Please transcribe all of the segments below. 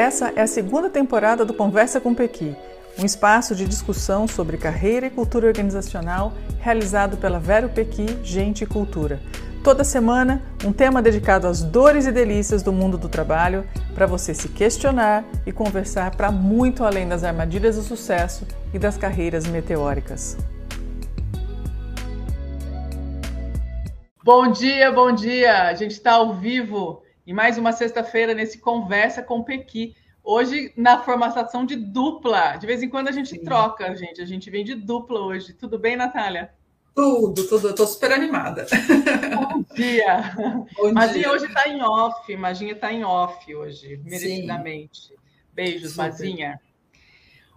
Essa é a segunda temporada do Conversa com Pequi, um espaço de discussão sobre carreira e cultura organizacional realizado pela Vero Pequi Gente e Cultura. Toda semana, um tema dedicado às dores e delícias do mundo do trabalho, para você se questionar e conversar para muito além das armadilhas do sucesso e das carreiras meteóricas. Bom dia, bom dia! A gente está ao vivo em mais uma sexta-feira nesse Conversa com Pequi. Hoje, na formatação de dupla. De vez em quando a gente Sim. troca, gente. A gente vem de dupla hoje. Tudo bem, Natália? Tudo, tudo. Eu tô super animada. Bom dia. Bom Mazinha dia. hoje está em off. Maginha está em off hoje, merecidamente. Sim. Beijos, super. Mazinha.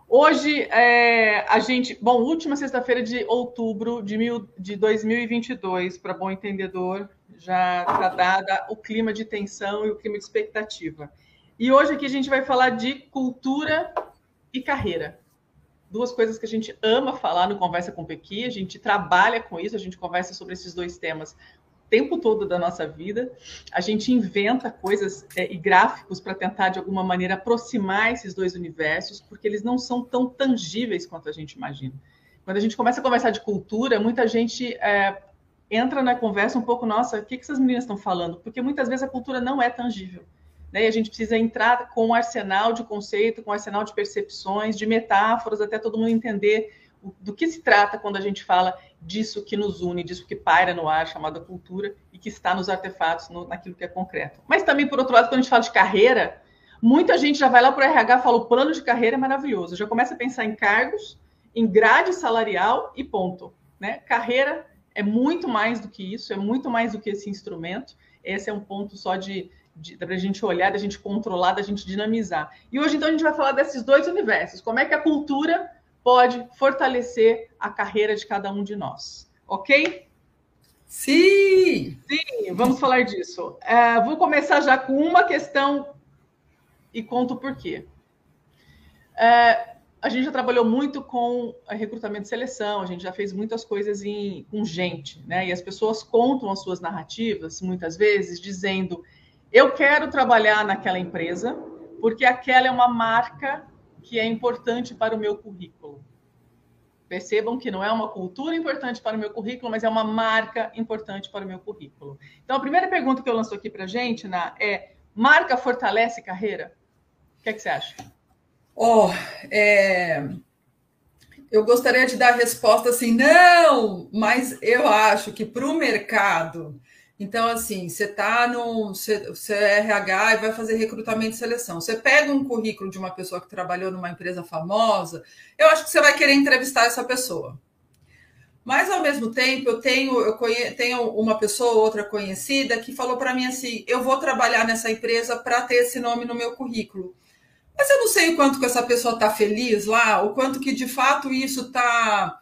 Hoje, é, a gente. Bom, última sexta-feira de outubro de, mil, de 2022, para bom entendedor, já está dada o clima de tensão e o clima de expectativa. E hoje aqui a gente vai falar de cultura e carreira. Duas coisas que a gente ama falar no Conversa com Pequi, a gente trabalha com isso, a gente conversa sobre esses dois temas o tempo todo da nossa vida. A gente inventa coisas é, e gráficos para tentar, de alguma maneira, aproximar esses dois universos, porque eles não são tão tangíveis quanto a gente imagina. Quando a gente começa a conversar de cultura, muita gente é, entra na conversa um pouco, nossa, o que, que essas meninas estão falando? Porque muitas vezes a cultura não é tangível. Né? E a gente precisa entrar com um arsenal de conceito, com um arsenal de percepções, de metáforas, até todo mundo entender do que se trata quando a gente fala disso que nos une, disso que paira no ar, chamada cultura, e que está nos artefatos, no, naquilo que é concreto. Mas também, por outro lado, quando a gente fala de carreira, muita gente já vai lá para o RH e fala: o plano de carreira é maravilhoso. Já começa a pensar em cargos, em grade salarial e ponto. Né? Carreira é muito mais do que isso, é muito mais do que esse instrumento. Esse é um ponto só de, de para a gente olhar, da gente controlar, da gente dinamizar. E hoje, então, a gente vai falar desses dois universos. Como é que a cultura pode fortalecer a carreira de cada um de nós. Ok? Sim! Sim, vamos falar disso. É, vou começar já com uma questão e conto por quê. É, a gente já trabalhou muito com recrutamento e seleção, a gente já fez muitas coisas em, com gente, né? E as pessoas contam as suas narrativas, muitas vezes, dizendo: eu quero trabalhar naquela empresa, porque aquela é uma marca que é importante para o meu currículo. Percebam que não é uma cultura importante para o meu currículo, mas é uma marca importante para o meu currículo. Então, a primeira pergunta que eu lanço aqui para a gente, Na, é: marca fortalece carreira? O que, é que você acha? Oh, é... Eu gostaria de dar a resposta assim, não, mas eu acho que para o mercado, então, assim, você está no. Você é RH e vai fazer recrutamento e seleção. Você pega um currículo de uma pessoa que trabalhou numa empresa famosa, eu acho que você vai querer entrevistar essa pessoa. Mas, ao mesmo tempo, eu tenho, eu conhe, tenho uma pessoa ou outra conhecida que falou para mim assim: eu vou trabalhar nessa empresa para ter esse nome no meu currículo. Mas eu não sei o quanto que essa pessoa está feliz lá, o quanto que de fato isso está.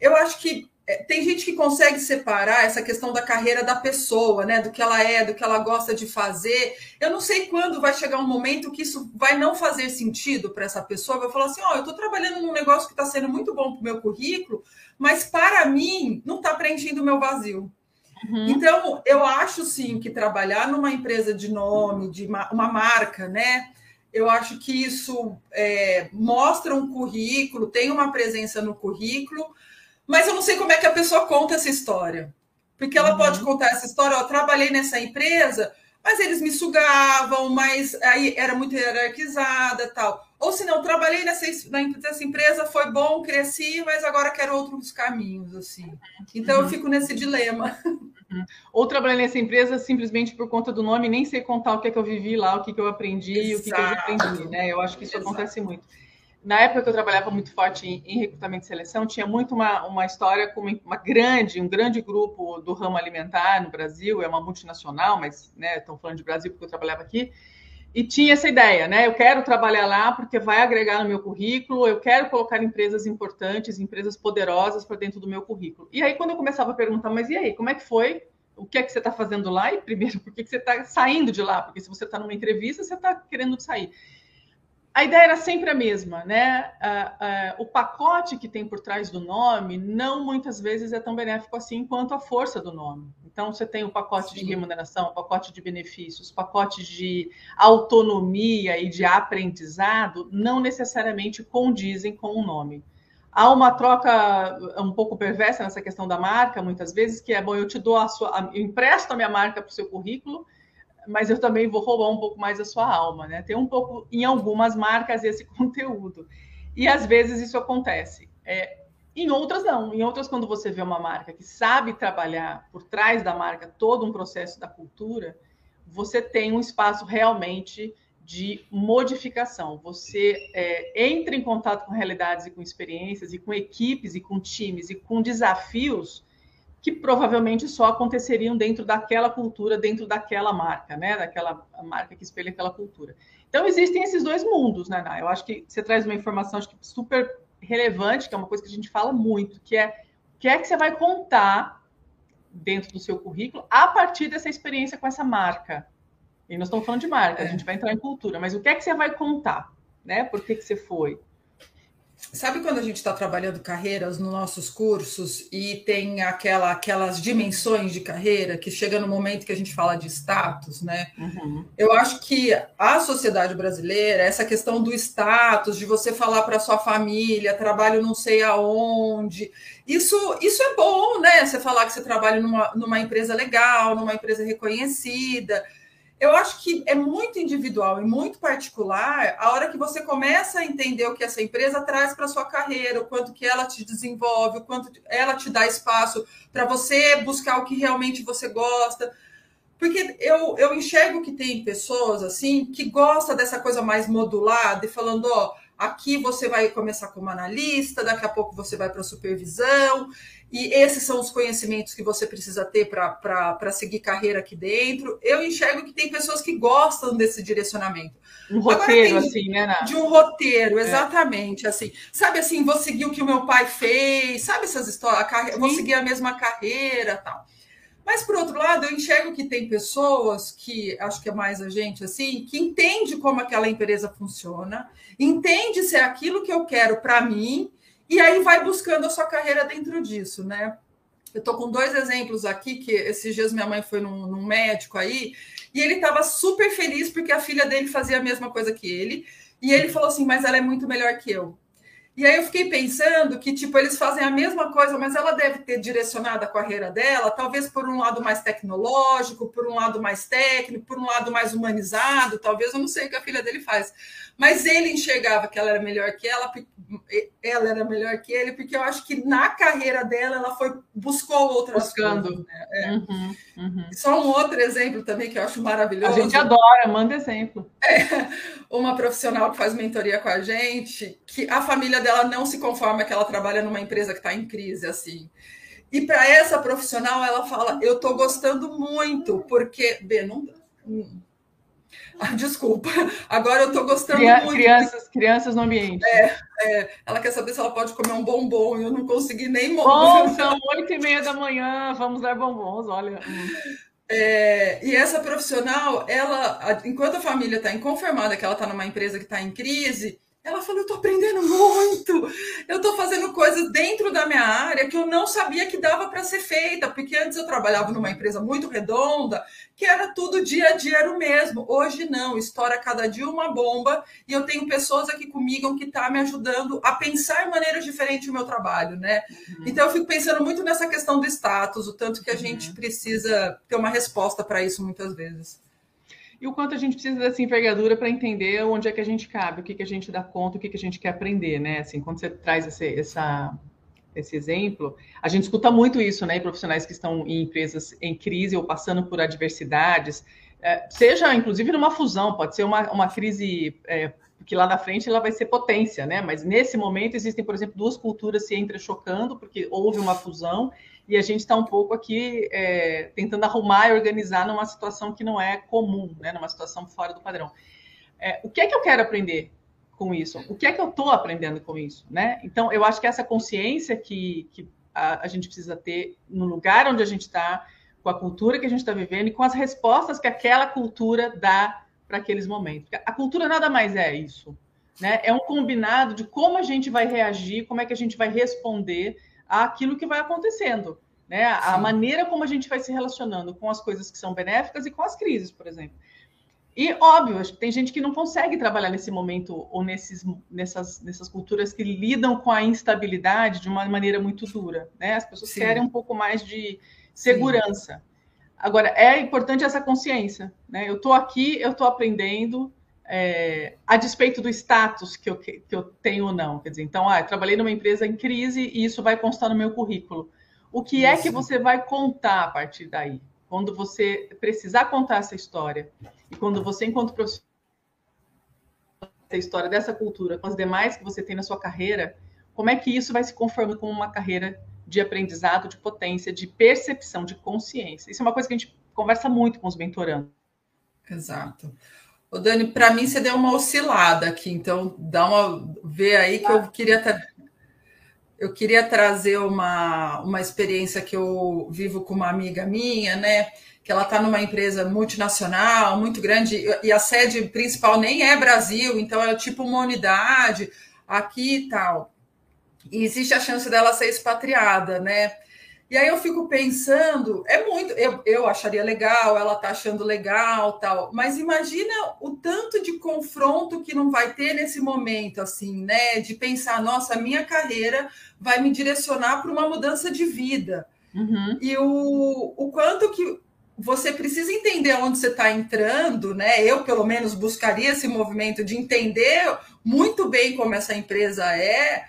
Eu acho que é, tem gente que consegue separar essa questão da carreira da pessoa, né? Do que ela é, do que ela gosta de fazer. Eu não sei quando vai chegar um momento que isso vai não fazer sentido para essa pessoa. Vai falar assim: ó, oh, eu estou trabalhando num negócio que está sendo muito bom para o meu currículo, mas para mim não está preenchendo o meu vazio. Uhum. Então, eu acho sim que trabalhar numa empresa de nome, de uma marca, né? Eu acho que isso é, mostra um currículo, tem uma presença no currículo, mas eu não sei como é que a pessoa conta essa história. Porque ela uhum. pode contar essa história, eu trabalhei nessa empresa, mas eles me sugavam, mas aí era muito hierarquizada tal. Ou se não, trabalhei nessa, nessa empresa, foi bom, cresci, mas agora quero outros caminhos, assim. Então uhum. eu fico nesse dilema. Uhum. Ou trabalhei nessa empresa simplesmente por conta do nome, nem sei contar o que é que eu vivi lá, o que, que eu aprendi, Exato. o que, que eu aprendi, né? Eu acho que isso Exato. acontece muito. Na época que eu trabalhava muito forte em, em recrutamento e seleção, tinha muito uma, uma história com uma, uma, grande, um grande grupo do ramo alimentar no Brasil, é uma multinacional, mas né, estão falando de Brasil porque eu trabalhava aqui, e tinha essa ideia, né? Eu quero trabalhar lá porque vai agregar no meu currículo, eu quero colocar empresas importantes, empresas poderosas para dentro do meu currículo. E aí, quando eu começava a perguntar, mas e aí, como é que foi? O que é que você está fazendo lá? E primeiro, por que, que você está saindo de lá? Porque se você está numa entrevista, você está querendo sair. a ideia era sempre a mesma, né? o pacote que tem por trás do nome não muitas vezes é tão benéfico assim quanto a força do nome. Então, você tem o pacote Sim. de remuneração, o pacote de benefícios, pacote de autonomia e de aprendizado, não necessariamente condizem com o nome. Há uma troca um pouco perversa nessa questão da marca, muitas vezes, que é bom, eu te dou a sua, eu empresto a minha marca para o seu currículo, mas eu também vou roubar um pouco mais a sua alma, né? Tem um pouco em algumas marcas esse conteúdo. E às vezes isso acontece. É, em outras não. Em outras, quando você vê uma marca que sabe trabalhar por trás da marca todo um processo da cultura, você tem um espaço realmente de modificação. Você é, entra em contato com realidades e com experiências, e com equipes, e com times, e com desafios que provavelmente só aconteceriam dentro daquela cultura, dentro daquela marca, né? Daquela marca que espelha aquela cultura. Então existem esses dois mundos, né? Eu acho que você traz uma informação acho que super relevante, que é uma coisa que a gente fala muito, que é o que é que você vai contar dentro do seu currículo a partir dessa experiência com essa marca. E nós estamos falando de marca, é. a gente vai entrar em cultura, mas o que é que você vai contar, né? Por que, que você foi? Sabe quando a gente está trabalhando carreiras nos nossos cursos e tem aquela, aquelas dimensões de carreira que chega no momento que a gente fala de status, né? Uhum. Eu acho que a sociedade brasileira, essa questão do status, de você falar para sua família, trabalho não sei aonde, isso, isso é bom, né? Você falar que você trabalha numa, numa empresa legal, numa empresa reconhecida eu acho que é muito individual e muito particular a hora que você começa a entender o que essa empresa traz para sua carreira, o quanto que ela te desenvolve, o quanto ela te dá espaço para você buscar o que realmente você gosta. Porque eu, eu enxergo que tem pessoas assim que gosta dessa coisa mais modulada e falando, ó, aqui você vai começar como analista, daqui a pouco você vai para supervisão, e esses são os conhecimentos que você precisa ter para seguir carreira aqui dentro. Eu enxergo que tem pessoas que gostam desse direcionamento. Um roteiro, Agora, assim, né, Nath? De um roteiro, é. exatamente. É. Assim, sabe assim, vou seguir o que o meu pai fez, sabe essas histórias, carre... vou seguir a mesma carreira tal. Mas, por outro lado, eu enxergo que tem pessoas que, acho que é mais a gente, assim, que entende como aquela empresa funciona, entende se é aquilo que eu quero para mim e aí vai buscando a sua carreira dentro disso, né? Eu estou com dois exemplos aqui, que esses dias minha mãe foi num, num médico aí, e ele estava super feliz porque a filha dele fazia a mesma coisa que ele, e ele falou assim, mas ela é muito melhor que eu. E aí eu fiquei pensando que, tipo, eles fazem a mesma coisa, mas ela deve ter direcionado a carreira dela, talvez por um lado mais tecnológico, por um lado mais técnico, por um lado mais humanizado, talvez, eu não sei o que a filha dele faz. Mas ele enxergava que ela era melhor que ela, ela era melhor que ele, porque eu acho que na carreira dela ela foi buscou outras Buscando. coisas. Né? É. Uhum, uhum. Só um outro exemplo também que eu acho maravilhoso. A gente adora, manda exemplo. É, uma profissional que faz mentoria com a gente, que a família dela não se conforma que ela trabalha numa empresa que está em crise, assim. E para essa profissional, ela fala: Eu estou gostando muito, porque. B, não. Ah, desculpa, agora eu estou gostando muito. Crianças, crianças no ambiente. É, é, ela quer saber se ela pode comer um bombom e eu não consegui nem Bom, são oito e meia da manhã, vamos dar bombons, olha. É, e essa profissional, ela, enquanto a família está inconformada que ela está numa empresa que está em crise, ela falou: Eu estou aprendendo muito, eu estou fazendo coisas dentro da minha área que eu não sabia que dava para ser feita, porque antes eu trabalhava numa empresa muito redonda, que era tudo dia a dia era o mesmo. Hoje não, estoura cada dia uma bomba e eu tenho pessoas aqui comigo que estão tá me ajudando a pensar em maneiras diferentes o meu trabalho, né? Uhum. Então eu fico pensando muito nessa questão do status, o tanto que a uhum. gente precisa ter uma resposta para isso muitas vezes e o quanto a gente precisa dessa envergadura para entender onde é que a gente cabe, o que, que a gente dá conta, o que, que a gente quer aprender, né? Assim, quando você traz esse, essa, esse exemplo, a gente escuta muito isso, né? Profissionais que estão em empresas em crise ou passando por adversidades, é, seja inclusive numa fusão, pode ser uma, uma crise é, que lá na frente ela vai ser potência, né? Mas nesse momento existem, por exemplo, duas culturas se entrechocando, porque houve uma fusão e a gente está um pouco aqui é, tentando arrumar e organizar numa situação que não é comum, né? numa situação fora do padrão. É, o que é que eu quero aprender com isso? O que é que eu estou aprendendo com isso? Né? Então, eu acho que essa consciência que, que a, a gente precisa ter no lugar onde a gente está, com a cultura que a gente está vivendo e com as respostas que aquela cultura dá para aqueles momentos. A cultura nada mais é isso. Né? É um combinado de como a gente vai reagir, como é que a gente vai responder àquilo que vai acontecendo. Né? A maneira como a gente vai se relacionando com as coisas que são benéficas e com as crises, por exemplo. E, óbvio, tem gente que não consegue trabalhar nesse momento ou nesses, nessas, nessas culturas que lidam com a instabilidade de uma maneira muito dura. Né? As pessoas Sim. querem um pouco mais de segurança. Sim. Agora, é importante essa consciência. Né? Eu estou aqui, eu estou aprendendo, é, a despeito do status que eu, que eu tenho ou não. Quer dizer, então, ah, eu trabalhei numa empresa em crise e isso vai constar no meu currículo. O que isso. é que você vai contar a partir daí? Quando você precisar contar essa história e quando você, enquanto profissional, essa história dessa cultura com as demais que você tem na sua carreira, como é que isso vai se conformando com uma carreira de aprendizado, de potência, de percepção, de consciência? Isso é uma coisa que a gente conversa muito com os mentorandos. Exato. Ô Dani, para mim você deu uma oscilada aqui, então dá uma vê aí que eu queria eu queria trazer uma, uma experiência que eu vivo com uma amiga minha, né? Que ela está numa empresa multinacional, muito grande, e a sede principal nem é Brasil, então é tipo uma unidade aqui e tal. E existe a chance dela ser expatriada, né? E aí eu fico pensando, é muito, eu, eu acharia legal, ela tá achando legal, tal, mas imagina o tanto de confronto que não vai ter nesse momento, assim, né? De pensar, nossa, a minha carreira vai me direcionar para uma mudança de vida. Uhum. E o, o quanto que você precisa entender onde você está entrando, né? Eu, pelo menos, buscaria esse movimento de entender muito bem como essa empresa é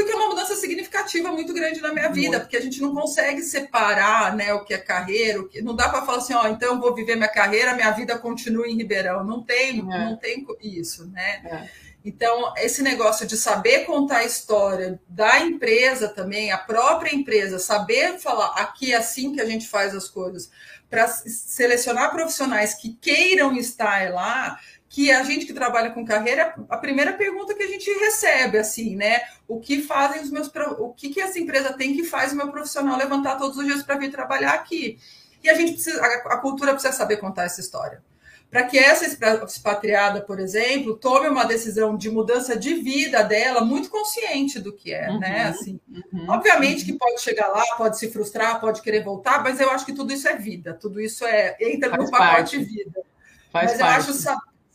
porque é uma mudança significativa muito grande na minha vida, porque a gente não consegue separar né, o que é carreira, o que não dá para falar assim, ó, então eu vou viver minha carreira, minha vida continua em Ribeirão. Não tem, é. não tem isso, né? É. Então, esse negócio de saber contar a história da empresa também, a própria empresa, saber falar aqui é assim que a gente faz as coisas, para selecionar profissionais que queiram estar lá, que a gente que trabalha com carreira, a primeira pergunta que a gente recebe, assim, né? O que fazem os meus. O que, que essa empresa tem que faz o meu profissional levantar todos os dias para vir trabalhar aqui? E a gente precisa, a, a cultura precisa saber contar essa história. Para que essa expatriada, por exemplo, tome uma decisão de mudança de vida dela muito consciente do que é, né? uhum, né? Assim, uhum, obviamente uhum. que pode chegar lá, pode se frustrar, pode querer voltar, mas eu acho que tudo isso é vida, tudo isso é entra Faz no pacote parte. vida. Faz mas parte. eu acho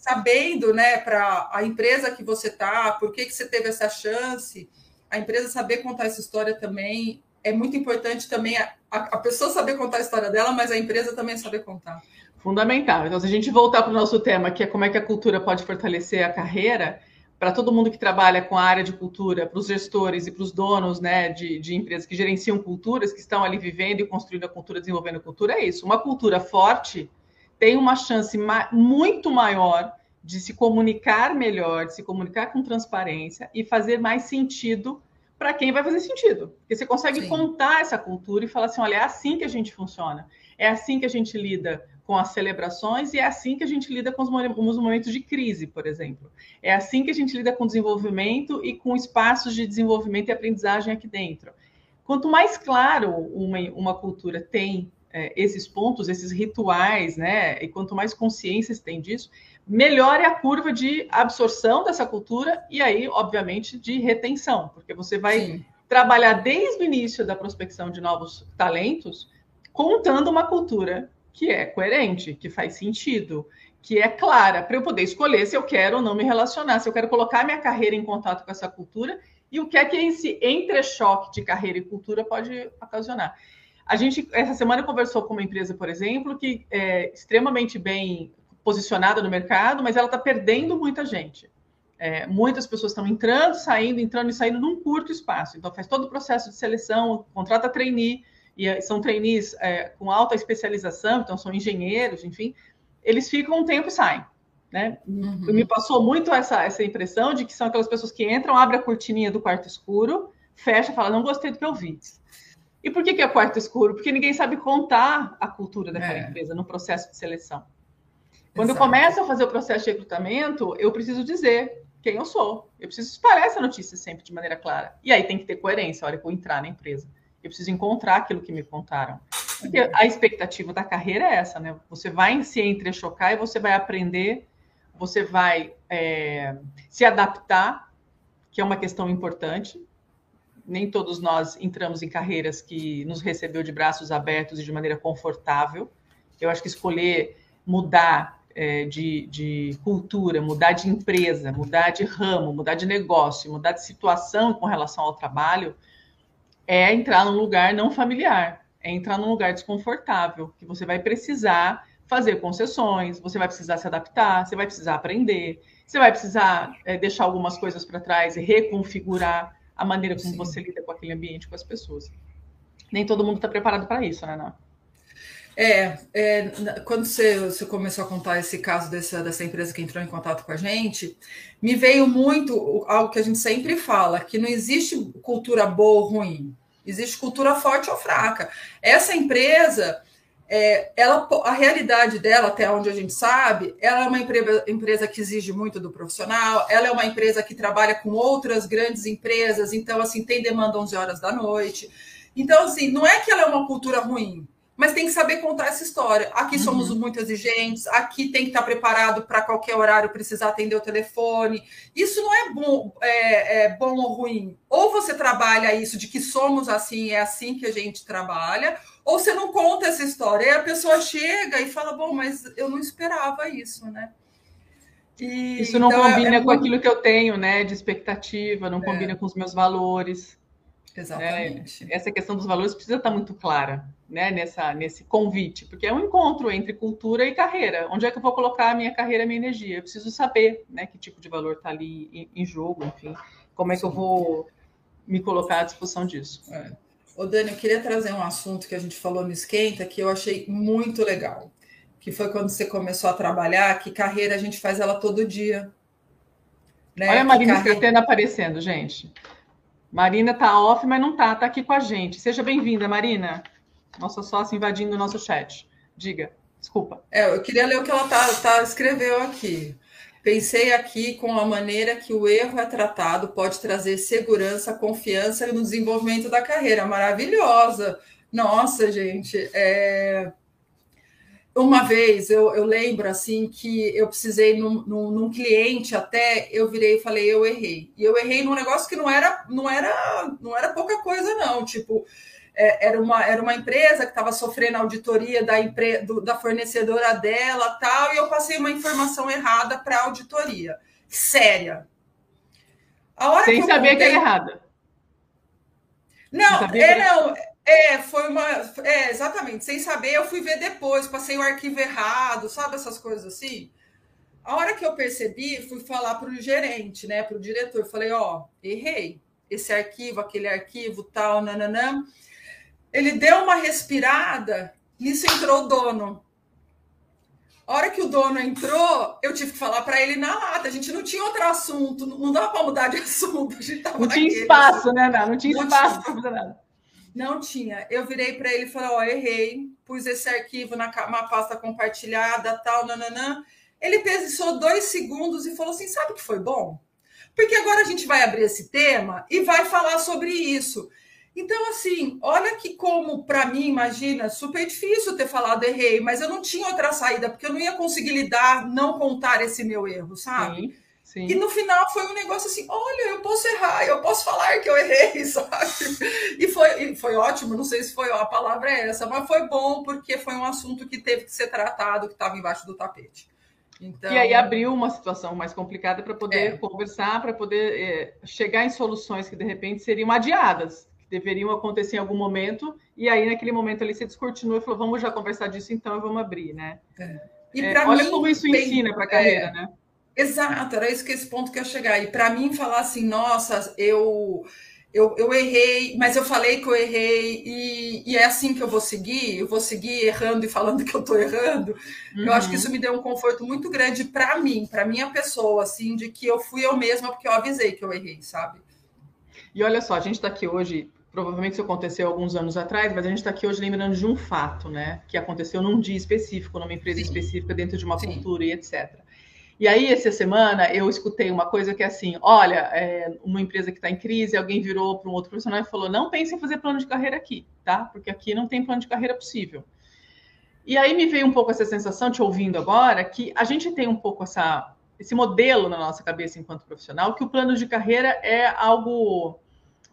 sabendo, né, para a empresa que você está, por que, que você teve essa chance, a empresa saber contar essa história também é muito importante também a, a pessoa saber contar a história dela, mas a empresa também saber contar. Fundamental. Então, se a gente voltar para o nosso tema, que é como é que a cultura pode fortalecer a carreira, para todo mundo que trabalha com a área de cultura, para os gestores e para os donos né, de, de, empresas que gerenciam culturas, que estão ali vivendo e construindo a cultura, desenvolvendo a cultura, é isso. Uma cultura forte tem uma chance ma muito maior de se comunicar melhor, de se comunicar com transparência e fazer mais sentido para quem vai fazer sentido. Porque você consegue Sim. contar essa cultura e falar assim: olha, é assim que a gente funciona, é assim que a gente lida com as celebrações e é assim que a gente lida com os momentos de crise, por exemplo. É assim que a gente lida com o desenvolvimento e com espaços de desenvolvimento e aprendizagem aqui dentro. Quanto mais claro uma, uma cultura tem é, esses pontos, esses rituais, né? E quanto mais consciência se tem disso, melhor é a curva de absorção dessa cultura e aí, obviamente, de retenção, porque você vai Sim. trabalhar desde o início da prospecção de novos talentos, contando uma cultura que é coerente, que faz sentido, que é clara, para eu poder escolher se eu quero ou não me relacionar, se eu quero colocar minha carreira em contato com essa cultura e o que é que esse entrechoque de carreira e cultura pode ocasionar. A gente, essa semana, conversou com uma empresa, por exemplo, que é extremamente bem posicionada no mercado, mas ela está perdendo muita gente. É, muitas pessoas estão entrando, saindo, entrando e saindo num curto espaço. Então, faz todo o processo de seleção, contrata trainee, e é, são trainees é, com alta especialização, então são engenheiros, enfim. Eles ficam um tempo e saem. Né? Uhum. Me passou muito essa, essa impressão de que são aquelas pessoas que entram, abrem a cortininha do quarto escuro, fecha e fala, não gostei do que eu vi. E por que, que é quarto escuro? Porque ninguém sabe contar a cultura daquela é. empresa no processo de seleção. Quando Exato. eu começo a fazer o processo de recrutamento, eu preciso dizer quem eu sou. Eu preciso espalhar essa notícia sempre de maneira clara. E aí tem que ter coerência a hora que eu entrar na empresa. Eu preciso encontrar aquilo que me contaram. Porque a expectativa da carreira é essa, né? Você vai se entrechocar e você vai aprender você vai é, se adaptar, que é uma questão importante. Nem todos nós entramos em carreiras que nos recebeu de braços abertos e de maneira confortável. Eu acho que escolher mudar é, de, de, cultura, mudar de empresa, mudar de ramo, mudar de negócio, mudar de situação com relação ao trabalho, é entrar num lugar não familiar, é entrar num lugar desconfortável, que você vai precisar fazer concessões, você vai precisar se adaptar, você vai precisar aprender, você vai precisar é, deixar algumas coisas para trás e reconfigurar a maneira como Sim. você lida com aquele ambiente, com as pessoas. Nem todo mundo está preparado para isso, né, Ná? É, é, quando você, você, começou a contar esse caso dessa, dessa empresa que entrou em contato com a gente, me veio muito algo que a gente sempre fala, que não existe cultura boa ou ruim, existe cultura forte ou fraca. Essa empresa, é, ela, a realidade dela, até onde a gente sabe, ela é uma empresa, empresa que exige muito do profissional, ela é uma empresa que trabalha com outras grandes empresas, então, assim, tem demanda 11 horas da noite. Então, assim, não é que ela é uma cultura ruim, mas tem que saber contar essa história. Aqui somos uhum. muito exigentes, aqui tem que estar preparado para qualquer horário precisar atender o telefone. Isso não é bom, é, é bom ou ruim. Ou você trabalha isso de que somos assim, é assim que a gente trabalha, ou você não conta essa história. E a pessoa chega e fala: Bom, mas eu não esperava isso, né? E, isso não então, é combina é, é com muito... aquilo que eu tenho, né? De expectativa, não é. combina com os meus valores. Exatamente. essa questão dos valores precisa estar muito clara, né? Nessa, nesse convite, porque é um encontro entre cultura e carreira. Onde é que eu vou colocar a minha carreira, a minha energia? Eu preciso saber, né? Que tipo de valor está ali em, em, jogo, enfim. Como é que Sim. eu vou me colocar à disposição disso? É. Ô, Dani, eu queria trazer um assunto que a gente falou no Esquenta que eu achei muito legal. Que foi quando você começou a trabalhar, que carreira a gente faz ela todo dia. Né? Olha a Marina carreira... aparecendo, gente. Marina tá off, mas não tá, tá aqui com a gente. Seja bem-vinda, Marina. Nossa sócia invadindo o nosso chat. Diga, desculpa. É, eu queria ler o que ela tá, tá escreveu aqui. Pensei aqui com a maneira que o erro é tratado pode trazer segurança, confiança no desenvolvimento da carreira. Maravilhosa. Nossa, gente, é uma vez eu, eu, lembro assim que eu precisei num, num, num, cliente até eu virei e falei eu errei e eu errei num negócio que não era não era não era pouca coisa não. Tipo é, era uma era uma empresa que estava sofrendo auditoria da empre, do, da fornecedora dela tal e eu passei uma informação errada para a auditoria. Séria. A hora sem que saber contei... que era errada. Não é não é, foi uma. É, exatamente. Sem saber, eu fui ver depois, passei o arquivo errado, sabe essas coisas assim? A hora que eu percebi, fui falar para o gerente, né, para o diretor, falei: Ó, errei. Esse arquivo, aquele arquivo, tal, nananã. Ele deu uma respirada, nisso entrou o dono. A hora que o dono entrou, eu tive que falar para ele na lata. A gente não tinha outro assunto, não dava para mudar de assunto. A gente tava não tinha espaço, né, Não, não tinha não espaço para fazer nada. Não tinha. Eu virei para ele e falei: Ó, oh, errei, pus esse arquivo na uma pasta compartilhada, tal, nananã. Ele pensou dois segundos e falou assim: sabe que foi bom? Porque agora a gente vai abrir esse tema e vai falar sobre isso. Então, assim, olha que como, para mim, imagina, super difícil ter falado errei, mas eu não tinha outra saída, porque eu não ia conseguir lidar, não contar esse meu erro, sabe? Sim. Sim. E no final foi um negócio assim: olha, eu posso errar, eu posso falar que eu errei, sabe? E foi, e foi ótimo, não sei se foi a palavra é essa, mas foi bom porque foi um assunto que teve que ser tratado, que estava embaixo do tapete. Então... E aí abriu uma situação mais complicada para poder é. conversar, para poder é, chegar em soluções que de repente seriam adiadas, que deveriam acontecer em algum momento, e aí naquele momento ali você descortinou e falou: vamos já conversar disso então e vamos abrir, né? É. E é, olha mim, como isso ensina para a carreira, é. né? Exato, era isso que esse ponto que eu chegar. E para mim falar assim, nossa, eu, eu, eu errei, mas eu falei que eu errei, e, e, é assim que eu vou seguir, eu vou seguir errando e falando que eu estou errando. Uhum. Eu acho que isso me deu um conforto muito grande para mim, para minha pessoa, assim, de que eu fui eu mesma porque eu avisei que eu errei, sabe? E olha só, a gente está aqui hoje, provavelmente isso aconteceu alguns anos atrás, mas a gente está aqui hoje lembrando de um fato, né? Que aconteceu num dia específico, numa empresa Sim. específica, dentro de uma Sim. cultura e etc. E aí, essa semana, eu escutei uma coisa que é assim: olha, é, uma empresa que está em crise, alguém virou para um outro profissional e falou: não pense em fazer plano de carreira aqui, tá? Porque aqui não tem plano de carreira possível. E aí me veio um pouco essa sensação, te ouvindo agora, que a gente tem um pouco essa esse modelo na nossa cabeça enquanto profissional, que o plano de carreira é algo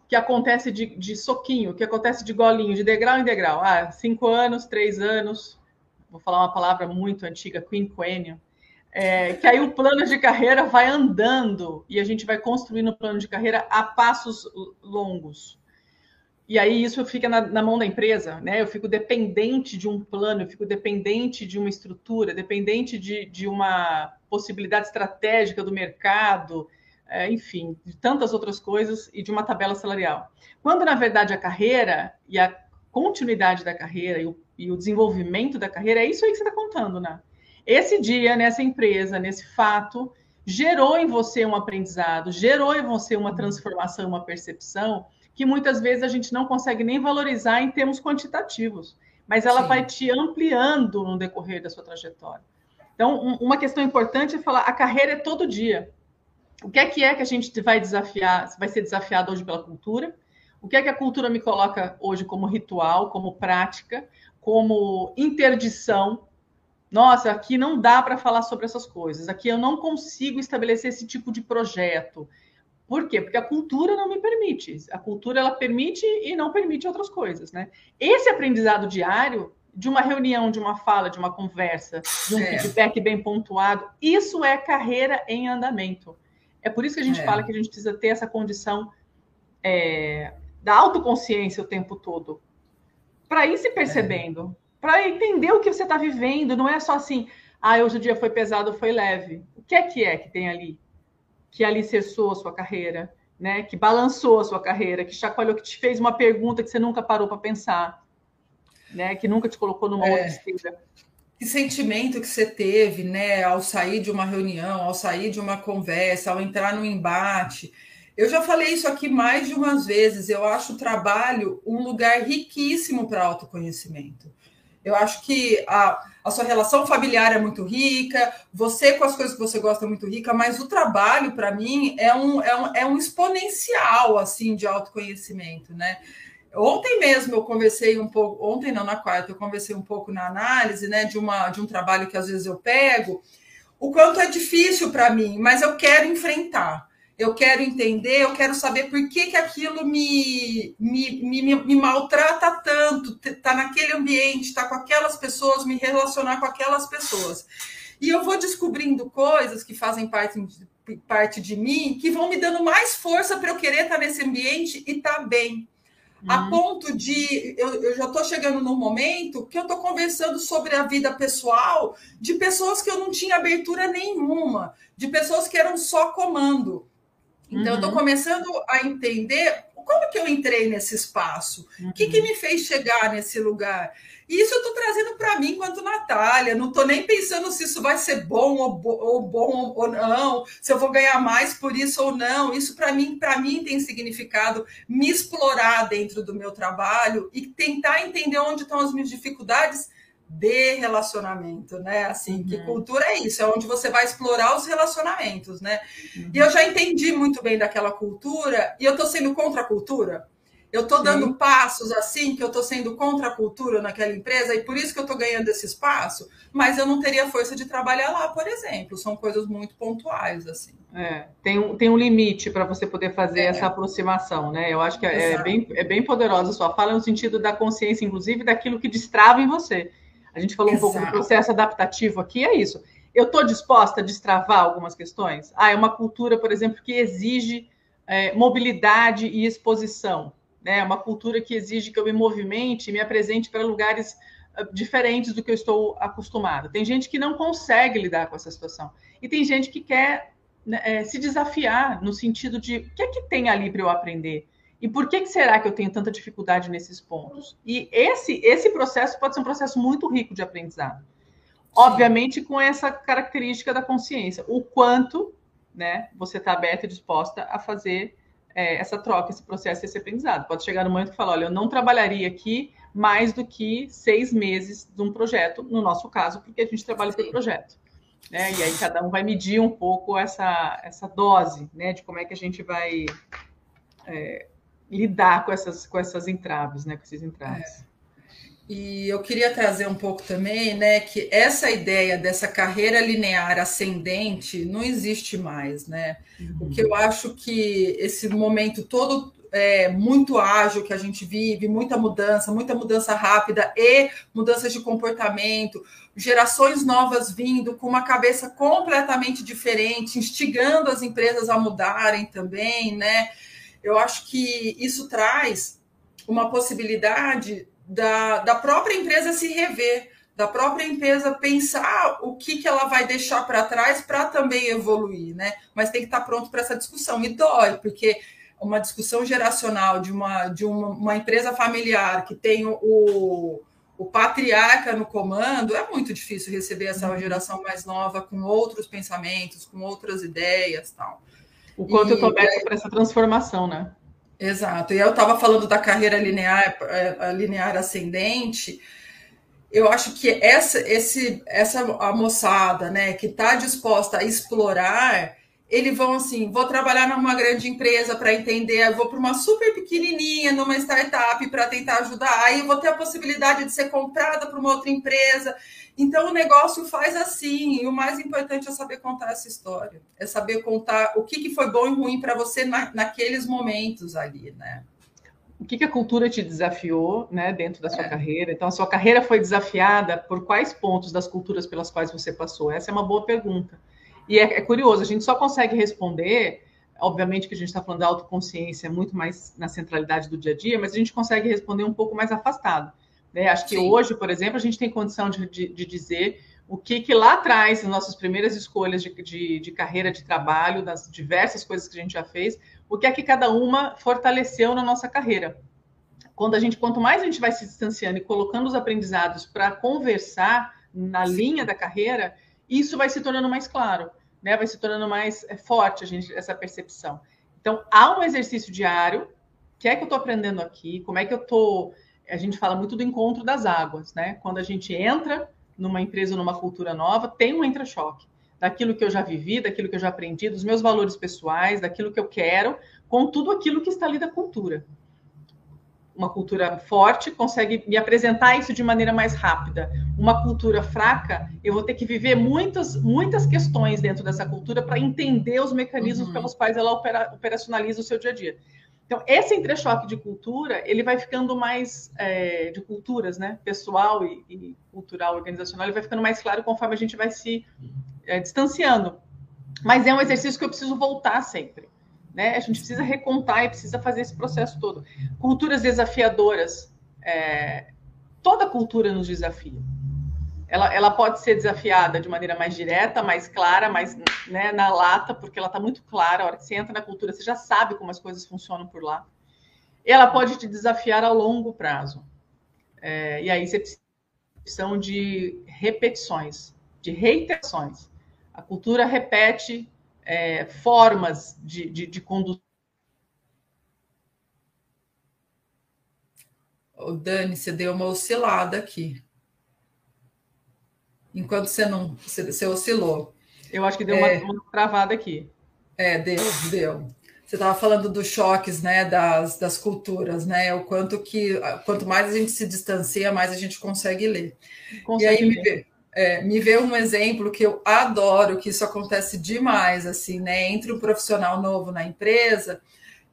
que acontece de, de soquinho, que acontece de golinho, de degrau em degrau. Ah, cinco anos, três anos, vou falar uma palavra muito antiga, quinquênio, é, que aí o plano de carreira vai andando e a gente vai construindo o plano de carreira a passos longos. E aí isso fica na, na, mão da empresa, né? Eu fico dependente de um plano, eu fico dependente de uma estrutura, dependente de, de uma possibilidade estratégica do mercado, é, enfim, de tantas outras coisas e de uma tabela salarial. Quando, na verdade, a carreira e a continuidade da carreira e o, e o desenvolvimento da carreira é isso aí que você está contando, né? Esse dia, nessa empresa, nesse fato, gerou em você um aprendizado, gerou em você uma transformação, uma percepção que muitas vezes a gente não consegue nem valorizar em termos quantitativos, mas ela Sim. vai te ampliando no decorrer da sua trajetória. Então, um, uma questão importante é falar: a carreira é todo dia. O que é que é que a gente vai desafiar, vai ser desafiado hoje pela cultura? O que é que a cultura me coloca hoje como ritual, como prática, como interdição? Nossa, aqui não dá para falar sobre essas coisas. Aqui eu não consigo estabelecer esse tipo de projeto. Por quê? Porque a cultura não me permite. A cultura ela permite e não permite outras coisas, né? Esse aprendizado diário de uma reunião, de uma fala, de uma conversa, de um é. feedback bem pontuado, isso é carreira em andamento. É por isso que a gente é. fala que a gente precisa ter essa condição é, da autoconsciência o tempo todo, para ir se percebendo, é. Para entender o que você está vivendo. Não é só assim, ah, hoje o dia foi pesado, foi leve. O que é que é que tem ali? que alicerçou a sua carreira, né? Que balançou a sua carreira, que chacoalhou, que te fez uma pergunta que você nunca parou para pensar, né? Que nunca te colocou numa é. outra esteira. Que sentimento que você teve, né? Ao sair de uma reunião, ao sair de uma conversa, ao entrar no embate. Eu já falei isso aqui mais de umas vezes. Eu acho o trabalho um lugar riquíssimo para autoconhecimento. Eu acho que a, a sua relação familiar é muito rica, você com as coisas que você gosta é muito rica, mas o trabalho, para mim, é um, é, um, é um exponencial assim de autoconhecimento, né? Ontem mesmo eu conversei um pouco, ontem não, na quarta, eu conversei um pouco na análise né, de, uma, de um trabalho que às vezes eu pego, o quanto é difícil para mim, mas eu quero enfrentar eu quero entender, eu quero saber por que, que aquilo me, me, me, me maltrata tanto, tá naquele ambiente, tá com aquelas pessoas, me relacionar com aquelas pessoas. E eu vou descobrindo coisas que fazem parte, parte de mim, que vão me dando mais força para eu querer estar tá nesse ambiente e estar tá bem. Uhum. A ponto de eu, eu já estou chegando num momento que eu estou conversando sobre a vida pessoal de pessoas que eu não tinha abertura nenhuma, de pessoas que eram só comando. Então, uhum. eu estou começando a entender como que eu entrei nesse espaço, o uhum. que, que me fez chegar nesse lugar. E isso eu estou trazendo para mim enquanto Natália. Não estou nem pensando se isso vai ser bom ou, bo ou, bom ou não, se eu vou ganhar mais por isso ou não. Isso para mim, para mim tem significado me explorar dentro do meu trabalho e tentar entender onde estão as minhas dificuldades de relacionamento, né? Assim, uhum. que cultura é isso, é onde você vai explorar os relacionamentos, né? Uhum. E eu já entendi muito bem daquela cultura e eu tô sendo contra a cultura. Eu tô Sim. dando passos assim que eu tô sendo contra a cultura naquela empresa e por isso que eu tô ganhando esse espaço, mas eu não teria força de trabalhar lá, por exemplo. São coisas muito pontuais assim. É, tem um, tem um limite para você poder fazer é. essa aproximação, né? Eu acho que é, é bem, é bem poderosa a sua fala no sentido da consciência, inclusive, daquilo que destrava em você. A gente falou Exato. um pouco do processo adaptativo aqui, é isso. Eu estou disposta a destravar algumas questões? Ah, é uma cultura, por exemplo, que exige é, mobilidade e exposição. Né? É uma cultura que exige que eu me movimente e me apresente para lugares ah, diferentes do que eu estou acostumada. Tem gente que não consegue lidar com essa situação. E tem gente que quer né, é, se desafiar no sentido de o que é que tem ali para eu aprender? E por que, que será que eu tenho tanta dificuldade nesses pontos? E esse, esse processo pode ser um processo muito rico de aprendizado. Sim. Obviamente, com essa característica da consciência. O quanto né, você está aberta e disposta a fazer é, essa troca, esse processo, esse aprendizado. Pode chegar no momento que fala, olha, eu não trabalharia aqui mais do que seis meses de um projeto, no nosso caso, porque a gente trabalha Sim. por projeto. Né? E aí cada um vai medir um pouco essa, essa dose né, de como é que a gente vai é, lidar com essas, com essas entraves, né? Com esses entraves. É. E eu queria trazer um pouco também, né, que essa ideia dessa carreira linear ascendente não existe mais, né? Uhum. O que eu acho que esse momento todo é, muito ágil que a gente vive, muita mudança, muita mudança rápida e mudanças de comportamento, gerações novas vindo com uma cabeça completamente diferente, instigando as empresas a mudarem também, né? Eu acho que isso traz uma possibilidade da, da própria empresa se rever, da própria empresa pensar o que, que ela vai deixar para trás para também evoluir, né? Mas tem que estar tá pronto para essa discussão. E dói, porque uma discussão geracional de uma, de uma, uma empresa familiar que tem o, o patriarca no comando, é muito difícil receber essa uhum. geração mais nova com outros pensamentos, com outras ideias tal. O quanto e, eu estou aberto para essa transformação, né? Exato. E eu estava falando da carreira linear, é, linear ascendente. Eu acho que essa, esse, essa a moçada, né, que está disposta a explorar, eles vão assim, vou trabalhar numa grande empresa para entender, vou para uma super pequenininha, numa startup para tentar ajudar, aí vou ter a possibilidade de ser comprada por uma outra empresa. Então o negócio faz assim, e o mais importante é saber contar essa história, é saber contar o que, que foi bom e ruim para você na, naqueles momentos ali, né? O que, que a cultura te desafiou, né, dentro da sua é. carreira? Então, a sua carreira foi desafiada por quais pontos das culturas pelas quais você passou? Essa é uma boa pergunta. E é, é curioso, a gente só consegue responder, obviamente que a gente está falando da autoconsciência muito mais na centralidade do dia a dia, mas a gente consegue responder um pouco mais afastado. Né? Acho que Sim. hoje, por exemplo, a gente tem condição de, de, de dizer o que, que lá atrás, nas nossas primeiras escolhas de, de, de, carreira de trabalho, das diversas coisas que a gente já fez, o que é que cada uma fortaleceu na nossa carreira. Quando a gente, quanto mais a gente vai se distanciando e colocando os aprendizados para conversar na Sim. linha da carreira, isso vai se tornando mais claro, né? Vai se tornando mais é, forte a gente essa percepção. Então, há um exercício diário. O que é que eu estou aprendendo aqui? Como é que eu estou a gente fala muito do encontro das águas, né? Quando a gente entra numa empresa, numa cultura nova, tem um entra-choque daquilo que eu já vivi, daquilo que eu já aprendi, dos meus valores pessoais, daquilo que eu quero, com tudo aquilo que está ali da cultura. Uma cultura forte consegue me apresentar isso de maneira mais rápida. Uma cultura fraca, eu vou ter que viver muitas, muitas questões dentro dessa cultura para entender os mecanismos uhum. pelos quais ela opera, operacionaliza o seu dia a dia. Então, esse entrechoque de cultura, ele vai ficando mais, é, de culturas, né, pessoal e, e, cultural, organizacional, ele vai ficando mais claro conforme a gente vai se é, distanciando. Mas é um exercício que eu preciso voltar sempre, né? A gente precisa recontar e precisa fazer esse processo todo. Culturas desafiadoras, é, toda cultura nos desafia ela, ela pode ser desafiada de maneira mais direta, mais clara, mais né, na lata, porque ela está muito clara. A hora que você entra na cultura, você já sabe como as coisas funcionam por lá. Ela pode te desafiar a longo prazo. É, e aí você precisa de repetições, de reiterações. A cultura repete é, formas de, de, de conduzir. O Dani, você deu uma oscilada aqui enquanto você não você, você oscilou. Eu acho que deu é, uma, uma travada aqui. É, deu, deu. Você estava falando dos choques, né, das, das culturas, né? O quanto que quanto mais a gente se distancia, mais a gente consegue ler. Consegue e aí ler. É, me vê um exemplo que eu adoro, que isso acontece demais, assim, né? Entre um profissional novo na empresa,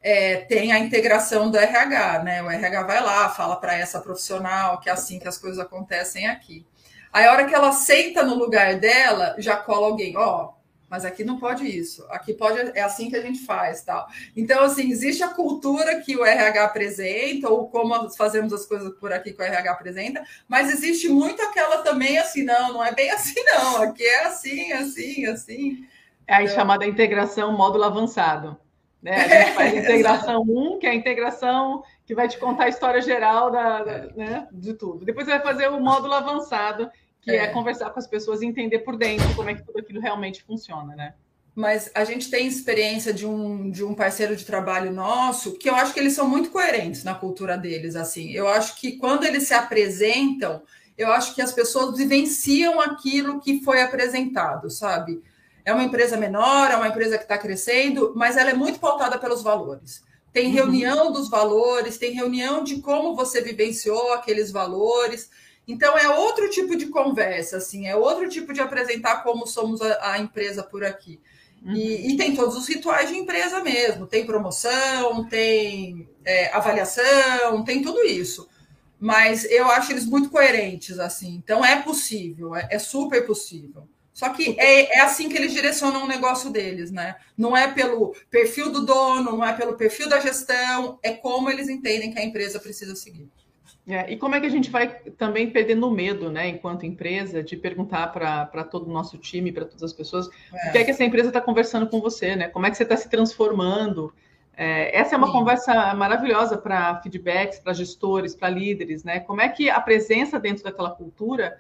é, tem a integração do RH, né? O RH vai lá, fala para essa profissional que é assim que as coisas acontecem aqui. Aí a hora que ela senta no lugar dela, já cola alguém, ó, oh, mas aqui não pode isso, aqui pode, é assim que a gente faz, tal. Então, assim, existe a cultura que o RH apresenta, ou como fazemos as coisas por aqui que o RH apresenta, mas existe muito aquela também, assim, não, não é bem assim, não, aqui é assim, assim, assim. É a então... chamada integração módulo avançado. Né? A gente faz a integração 1, que é a integração que vai te contar a história geral da, da né, de tudo. Depois você vai fazer o módulo avançado, que é. é. conversar com as pessoas e entender por dentro como é que tudo aquilo realmente funciona, né? Mas a gente tem experiência de um, de um parceiro de trabalho nosso que eu acho que eles são muito coerentes na cultura deles. Assim, eu acho que quando eles se apresentam, eu acho que as pessoas vivenciam aquilo que foi apresentado, sabe? É uma empresa menor, é uma empresa que está crescendo, mas ela é muito pautada pelos valores. tem uhum. reunião dos valores, tem reunião de como você vivenciou aqueles valores. Então é outro tipo de conversa, assim, é outro tipo de apresentar como somos a, a empresa por aqui. Uhum. E, e, tem todos os rituais de empresa mesmo, tem promoção, tem é, avaliação, tem tudo isso. Mas eu acho eles muito coerentes, assim. Então é possível, é, é super possível. Só que é, é, assim que eles direcionam o negócio deles, né? Não é pelo perfil do dono, não é pelo perfil da gestão, é como eles entendem que a empresa precisa seguir. É, e como é que a gente vai também perdendo o medo, né, enquanto empresa, de perguntar para todo o nosso time, para todas as pessoas, é. o que é que essa empresa está conversando com você, né? Como é que você está se transformando? É, essa é uma Sim. conversa maravilhosa para feedbacks, para gestores, para líderes, né? Como é que a presença dentro daquela cultura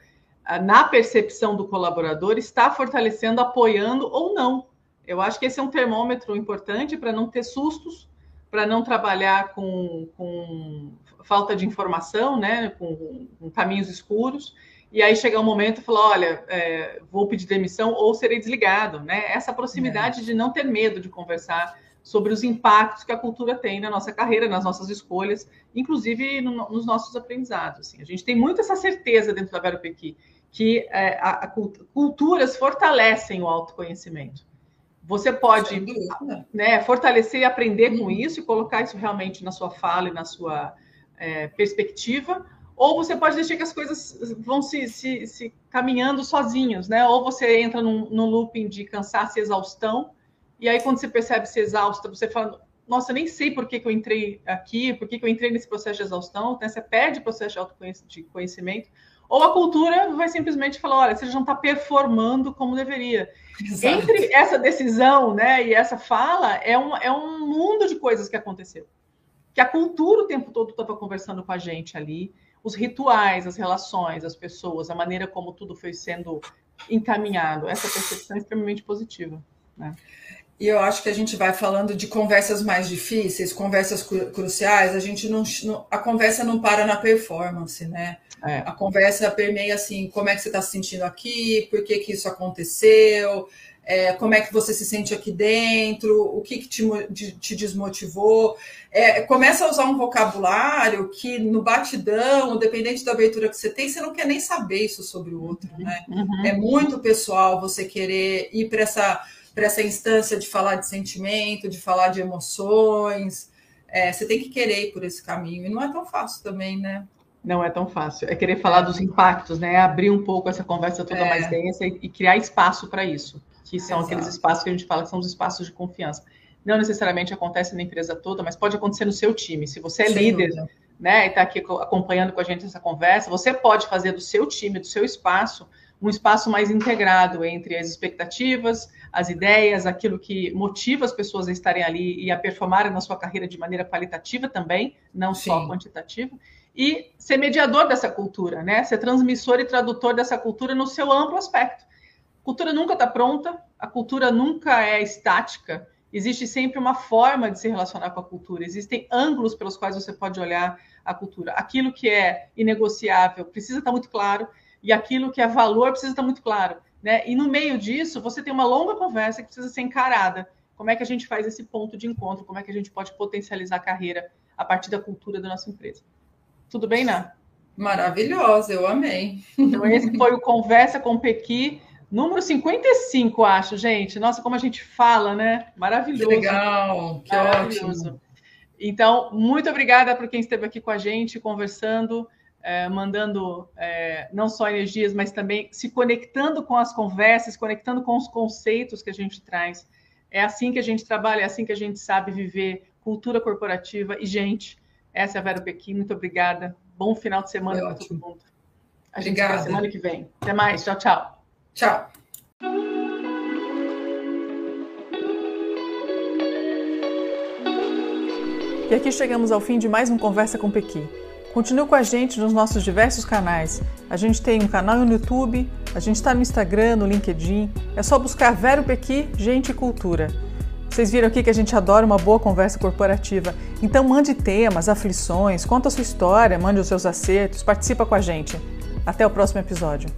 na percepção do colaborador, está fortalecendo, apoiando ou não. Eu acho que esse é um termômetro importante para não ter sustos, para não trabalhar com, com, falta de informação, né, com, com, caminhos escuros, e aí chegar um momento e falar, olha, é, vou pedir demissão ou serei desligado, né? Essa proximidade é. de não ter medo de conversar sobre os impactos que a cultura tem na nossa carreira, nas nossas escolhas, inclusive no, nos nossos aprendizados. Assim. A gente tem muito essa certeza dentro da Vero Pequi que é, a, a, culturas fortalecem o autoconhecimento. Você pode né, fortalecer e aprender com uhum. isso e colocar isso realmente na sua fala e na sua é, perspectiva, ou você pode deixar que as coisas vão se, se, se caminhando sozinhos, né? Ou você entra num, num, looping de cansaço e exaustão, e aí quando você percebe se exausta, você fala, nossa, nem sei por que, que eu entrei aqui, por que, que eu entrei nesse processo de exaustão, né? você perde o processo de autoconhecimento, ou a cultura vai simplesmente falar: olha, você já não está performando como deveria. Exato. Entre essa decisão né, e essa fala, é um, é um mundo de coisas que aconteceu. Que a cultura o tempo todo estava conversando com a gente ali, os rituais, as relações, as pessoas, a maneira como tudo foi sendo encaminhado. Essa percepção é extremamente positiva. Né? E eu acho que a gente vai falando de conversas mais difíceis, conversas cru cruciais, a gente não, a conversa não para na performance, né? É. A conversa permeia assim, como é que você está se sentindo aqui, por que, que isso aconteceu, é, como é que você se sente aqui dentro, o que, que te, te desmotivou. É, começa a usar um vocabulário que no batidão, dependente da abertura que você tem, você não quer nem saber isso sobre o outro, né? Uhum. É muito pessoal você querer ir para essa essa instância de falar de sentimento, de falar de emoções. É, você tem que querer ir por esse caminho. E não é tão fácil também, né? Não é tão fácil. É querer falar é. dos impactos, né? Abrir um pouco essa conversa toda é. mais densa e, e, criar espaço para isso, que são Exato. aqueles espaços que a gente fala que são os espaços de confiança. Não necessariamente acontece na empresa toda, mas pode acontecer no seu time. Se você é Sem líder, dúvida. né, e está aqui acompanhando com a gente essa conversa, você pode fazer do seu time, do seu espaço, um espaço mais integrado entre as expectativas, as ideias, aquilo que motiva as pessoas a estarem ali e a performarem na sua carreira de maneira qualitativa também, não Sim. só quantitativa, e ser mediador dessa cultura, né? Ser transmissor e tradutor dessa cultura no seu amplo aspecto. Cultura nunca está pronta, a cultura nunca é estática, existe sempre uma forma de se relacionar com a cultura, existem ângulos pelos quais você pode olhar a cultura. Aquilo que é inegociável precisa estar muito claro, e aquilo que é valor precisa estar muito claro. Né? E no meio disso, você tem uma longa conversa que precisa ser encarada. Como é que a gente faz esse ponto de encontro? Como é que a gente pode potencializar a carreira a partir da cultura da nossa empresa? Tudo bem, Ná? Maravilhosa, eu amei. Então, esse foi o Conversa com Pequi, número 55, acho, gente. Nossa, como a gente fala, né? Maravilhoso. Que legal, que Maravilhoso. ótimo. Então, muito obrigada por quem esteve aqui com a gente, conversando é, mandando é, não só energias, mas também se conectando com as conversas, conectando com os conceitos que a gente traz. É assim que a gente trabalha, é assim que a gente sabe viver cultura corporativa. E, gente, essa é a Vera Pequim, muito obrigada. Bom final de semana para todo mundo. A gente Obrigada. se semana que vem. Até mais. Tchau, tchau. Tchau. E aqui chegamos ao fim de mais um Conversa com Pequi. Continue com a gente nos nossos diversos canais. A gente tem um canal no YouTube, a gente está no Instagram, no LinkedIn. É só buscar Vero Pequi, Gente e Cultura. Vocês viram aqui que a gente adora uma boa conversa corporativa. Então mande temas, aflições, conta a sua história, mande os seus acertos, participa com a gente. Até o próximo episódio.